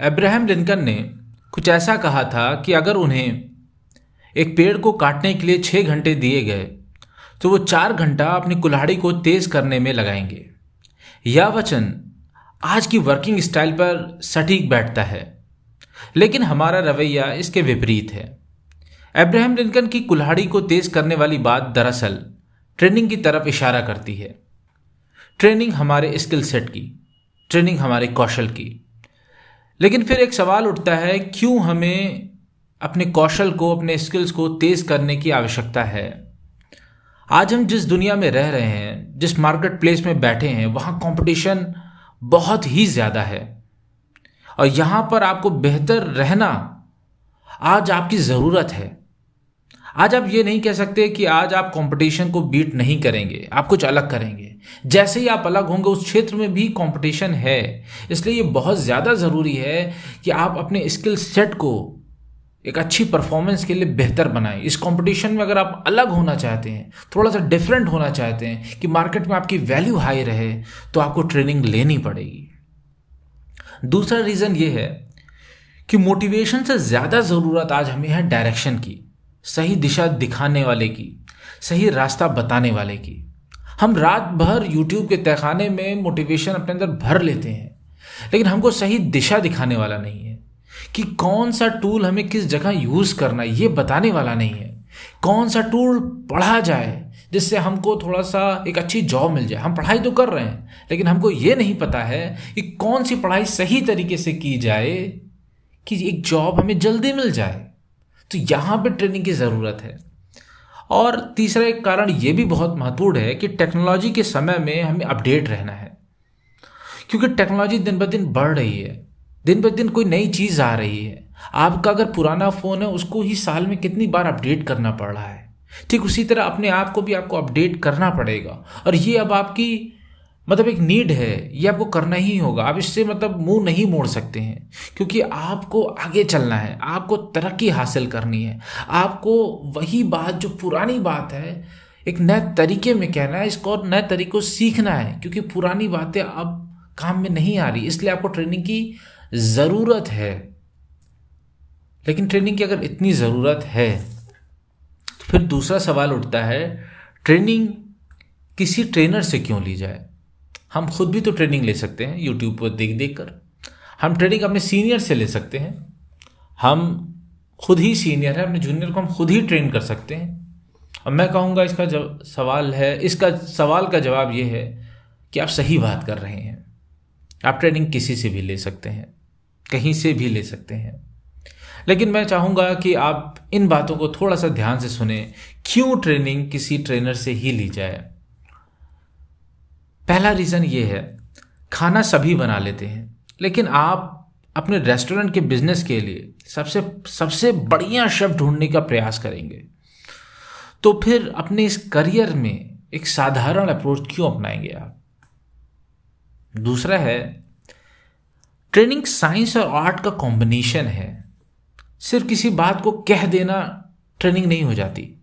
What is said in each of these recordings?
Abraham Lincoln ने कुछ ऐसा कहा था कि अगर उन्हें एक पेड़ को काटने के लिए छः घंटे दिए गए तो वो चार घंटा अपनी कुल्हाड़ी को तेज करने में लगाएँगे। यह वचन आज की वर्किंग स्टाइल पर सटीक बैठता है, लेकिन हमारा रवैया इसके विपरीत है। अब्राहम लिंकन की कुल्हाड़ी को तेज करने वाली बात दरअसल ट्रेनिंग की तरफ़ इशारा करती है। ट्रेनिंग हमारे स्किल सेट की, ट्रेनिंग हमारे कौशल की। लेकिन फिर एक सवाल उठता है, क्यों हमें अपने कौशल को, अपने स्किल्स को तेज करने की आवश्यकता है? आज हम जिस दुनिया में रह रहे हैं, जिस मार्केट प्लेस में बैठे हैं, वहाँ कंपटीशन बहुत ही ज़्यादा है। और यहाँ पर आपको बेहतर रहना आज आपकी ज़रूरत है। आज आप ये नहीं कह सकते कि आज आप कंपटीशन को बीट नहीं करेंगे, आप कुछ अलग करेंगे। जैसे ही आप अलग होंगे, उस क्षेत्र में भी कंपटीशन है। इसलिए ये बहुत ज़्यादा ज़रूरी है कि आप अपने स्किल सेट को एक अच्छी परफॉर्मेंस के लिए बेहतर बनाएँ। इस कंपटीशन में अगर आप अलग होना चाहते हैं थोड़ा सा डिफरेंट होना चाहते हैं कि मार्केट में आपकी वैल्यू हाई रहे तो आपको ट्रेनिंग लेनी पड़ेगी। दूसरा रीज़न ये है कि मोटिवेशन से ज़्यादा ज़रूरत आज हमें है डायरेक्शन की। सही दिशा दिखाने वाले की, सही रास्ता बताने वाले की। हम रात भर यूट्यूब के तहखाने में मोटिवेशन अपने अंदर भर लेते हैं, लेकिन हमको सही दिशा दिखाने वाला नहीं है कि कौन सा टूल हमें किस जगह यूज़ करना है, ये बताने वाला नहीं है। कौन सा टूल पढ़ा जाए जिससे हमको थोड़ा सा एक अच्छी जॉब मिल जाए। हम पढ़ाई तो कर रहे हैं, लेकिन हमको ये नहीं पता है कि कौन सी पढ़ाई सही तरीके से की जाए कि एक जॉब हमें जल्दी मिल जाए। तो यहाँ पे ट्रेनिंग की ज़रूरत है। और तीसरा एक कारण ये भी बहुत महत्वपूर्ण है कि टेक्नोलॉजी के समय में हमें अपडेट रहना है। क्योंकि टेक्नोलॉजी दिन ब दिन बढ़ रही है, दिन ब दिन कोई नई चीज़ आ रही है। आपका अगर पुराना फ़ोन है, उसको ही साल में कितनी बार अपडेट करना पड़ रहा है। ठीक उसी तरह अपने आप को भी आपको अपडेट करना पड़ेगा। और ये अब आपकी मतलब एक नीड है, ये आपको करना ही होगा। आप इससे मतलब मुँह नहीं मोड़ सकते हैं, क्योंकि आपको आगे चलना है, आपको तरक्की हासिल करनी है। आपको वही बात जो पुरानी बात है, एक नए तरीके में कहना है, इसको और नए तरीकों सीखना है, क्योंकि पुरानी बातें अब काम में नहीं आ रही। इसलिए आपको ट्रेनिंग की ज़रूरत है। लेकिन ट्रेनिंग की अगर इतनी ज़रूरत है तो फिर दूसरा सवाल उठता है ट्रेनिंग किसी ट्रेनर से क्यों ली जाए? हम खुद भी तो ट्रेनिंग ले सकते हैं यूट्यूब पर देख देख कर हम ट्रेनिंग अपने सीनियर से ले सकते हैं। हम खुद ही सीनियर है, अपने जूनियर को हम खुद ही ट्रेन कर सकते हैं। और मैं कहूँगा, इसका जब सवाल है, इसका सवाल का जवाब ये है कि आप सही बात कर रहे हैं। आप ट्रेनिंग किसी से भी ले सकते हैं, कहीं से भी ले सकते हैं। लेकिन मैं चाहूँगा कि आप इन बातों को थोड़ा सा ध्यान से सुने, क्यों ट्रेनिंग किसी ट्रेनर से ही ली जाए? पहला रीज़न ये है, खाना सभी बना लेते हैं, लेकिन आप अपने रेस्टोरेंट के बिज़नेस के लिए सबसे सबसे बढ़िया शेफ ढूँढने का प्रयास करेंगे। तो फिर अपने इस करियर में एक साधारण अप्रोच क्यों अपनाएँगे आप? दूसरा है ट्रेनिंग साइंस और आर्ट का कॉम्बिनेशन है। सिर्फ़ किसी बात को कह देना ट्रेनिंग नहीं हो जाती।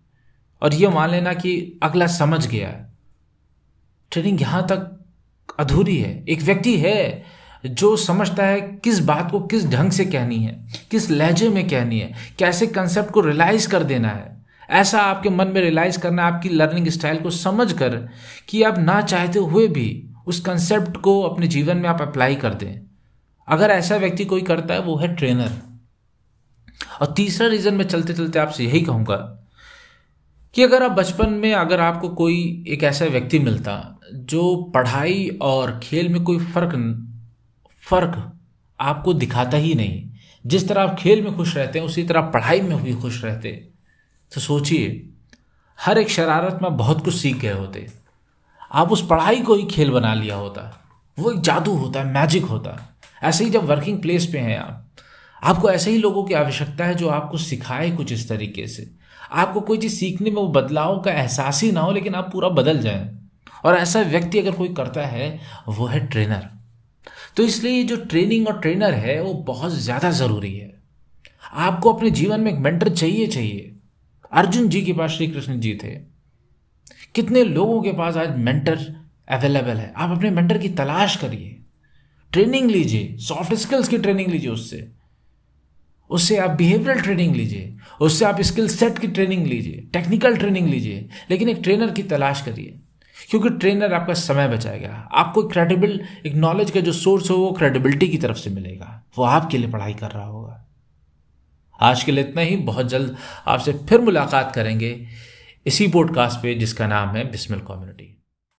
और ये मान लेना कि अगला समझ गया ट्रेनिंग यहाँ तक अधूरी है। एक व्यक्ति है जो समझता है किस बात को किस ढंग से कहनी है, किस लहजे में कहनी है, कैसे कंसेप्ट को रियलाइज़ कर देना है। ऐसा आपके मन में रियलाइज़ करना, आपकी लर्निंग स्टाइल को समझ कर कि आप ना चाहते हुए भी उस कंसेप्ट को अपने जीवन में आप अप्लाई कर दें। अगर ऐसा व्यक्ति कोई करता है, वो है ट्रेनर और तीसरा रीज़न में चलते चलते आपसे यही कहूँगा कि अगर आप बचपन में अगर आपको कोई एक ऐसा व्यक्ति मिलता जो पढ़ाई और खेल में कोई फ़र्क फ़र्क आपको दिखाता ही नहीं। जिस तरह आप खेल में खुश रहते हैं, उसी तरह पढ़ाई में भी खुश रहते तो सोचिए, हर एक शरारत में बहुत कुछ सीख गए होते। आप उस पढ़ाई को ही खेल बना लिया होता। वो एक जादू होता है मैजिक होता। ऐसे ही जब वर्किंग प्लेस पे हैं आप आपको ऐसे ही लोगों की आवश्यकता है जो आपको सिखाए कुछ इस तरीके से। आपको कोई चीज़ सीखने में वो बदलाव का एहसास ही ना हो, लेकिन आप पूरा बदल जाएँ। और ऐसा व्यक्ति अगर कोई करता है, वो है ट्रेनर। तो इसलिए जो ट्रेनिंग और ट्रेनर है, वो बहुत ज़्यादा ज़रूरी है। आपको अपने जीवन में एक मेंटर चाहिए चाहिए। अर्जुन जी के पास श्री कृष्ण जी थे। कितने लोगों के पास आज मेंटर अवेलेबल है? आप अपने मेंटर की तलाश करिए। ट्रेनिंग लीजिए, सॉफ्ट स्किल्स की ट्रेनिंग लीजिए उससे। उससे आप बिहेवियरल ट्रेनिंग लीजिए, उससे आप स्किल सेट की ट्रेनिंग लीजिए टेक्निकल ट्रेनिंग लीजिए, लेकिन एक ट्रेनर की तलाश करिए। क्योंकि ट्रेनर आपका समय बचाएगा, आपको क्रेडिबल एक नॉलेज का जो सोर्स हो, वो क्रेडिबिलिटी की तरफ़ से मिलेगा। वो आपके लिए पढ़ाई कर रहा होगा। आज के लिए इतना ही, बहुत जल्द आपसे फिर मुलाकात करेंगे इसी पॉडकास्ट पे, जिसका नाम है बिस्मिल कम्युनिटी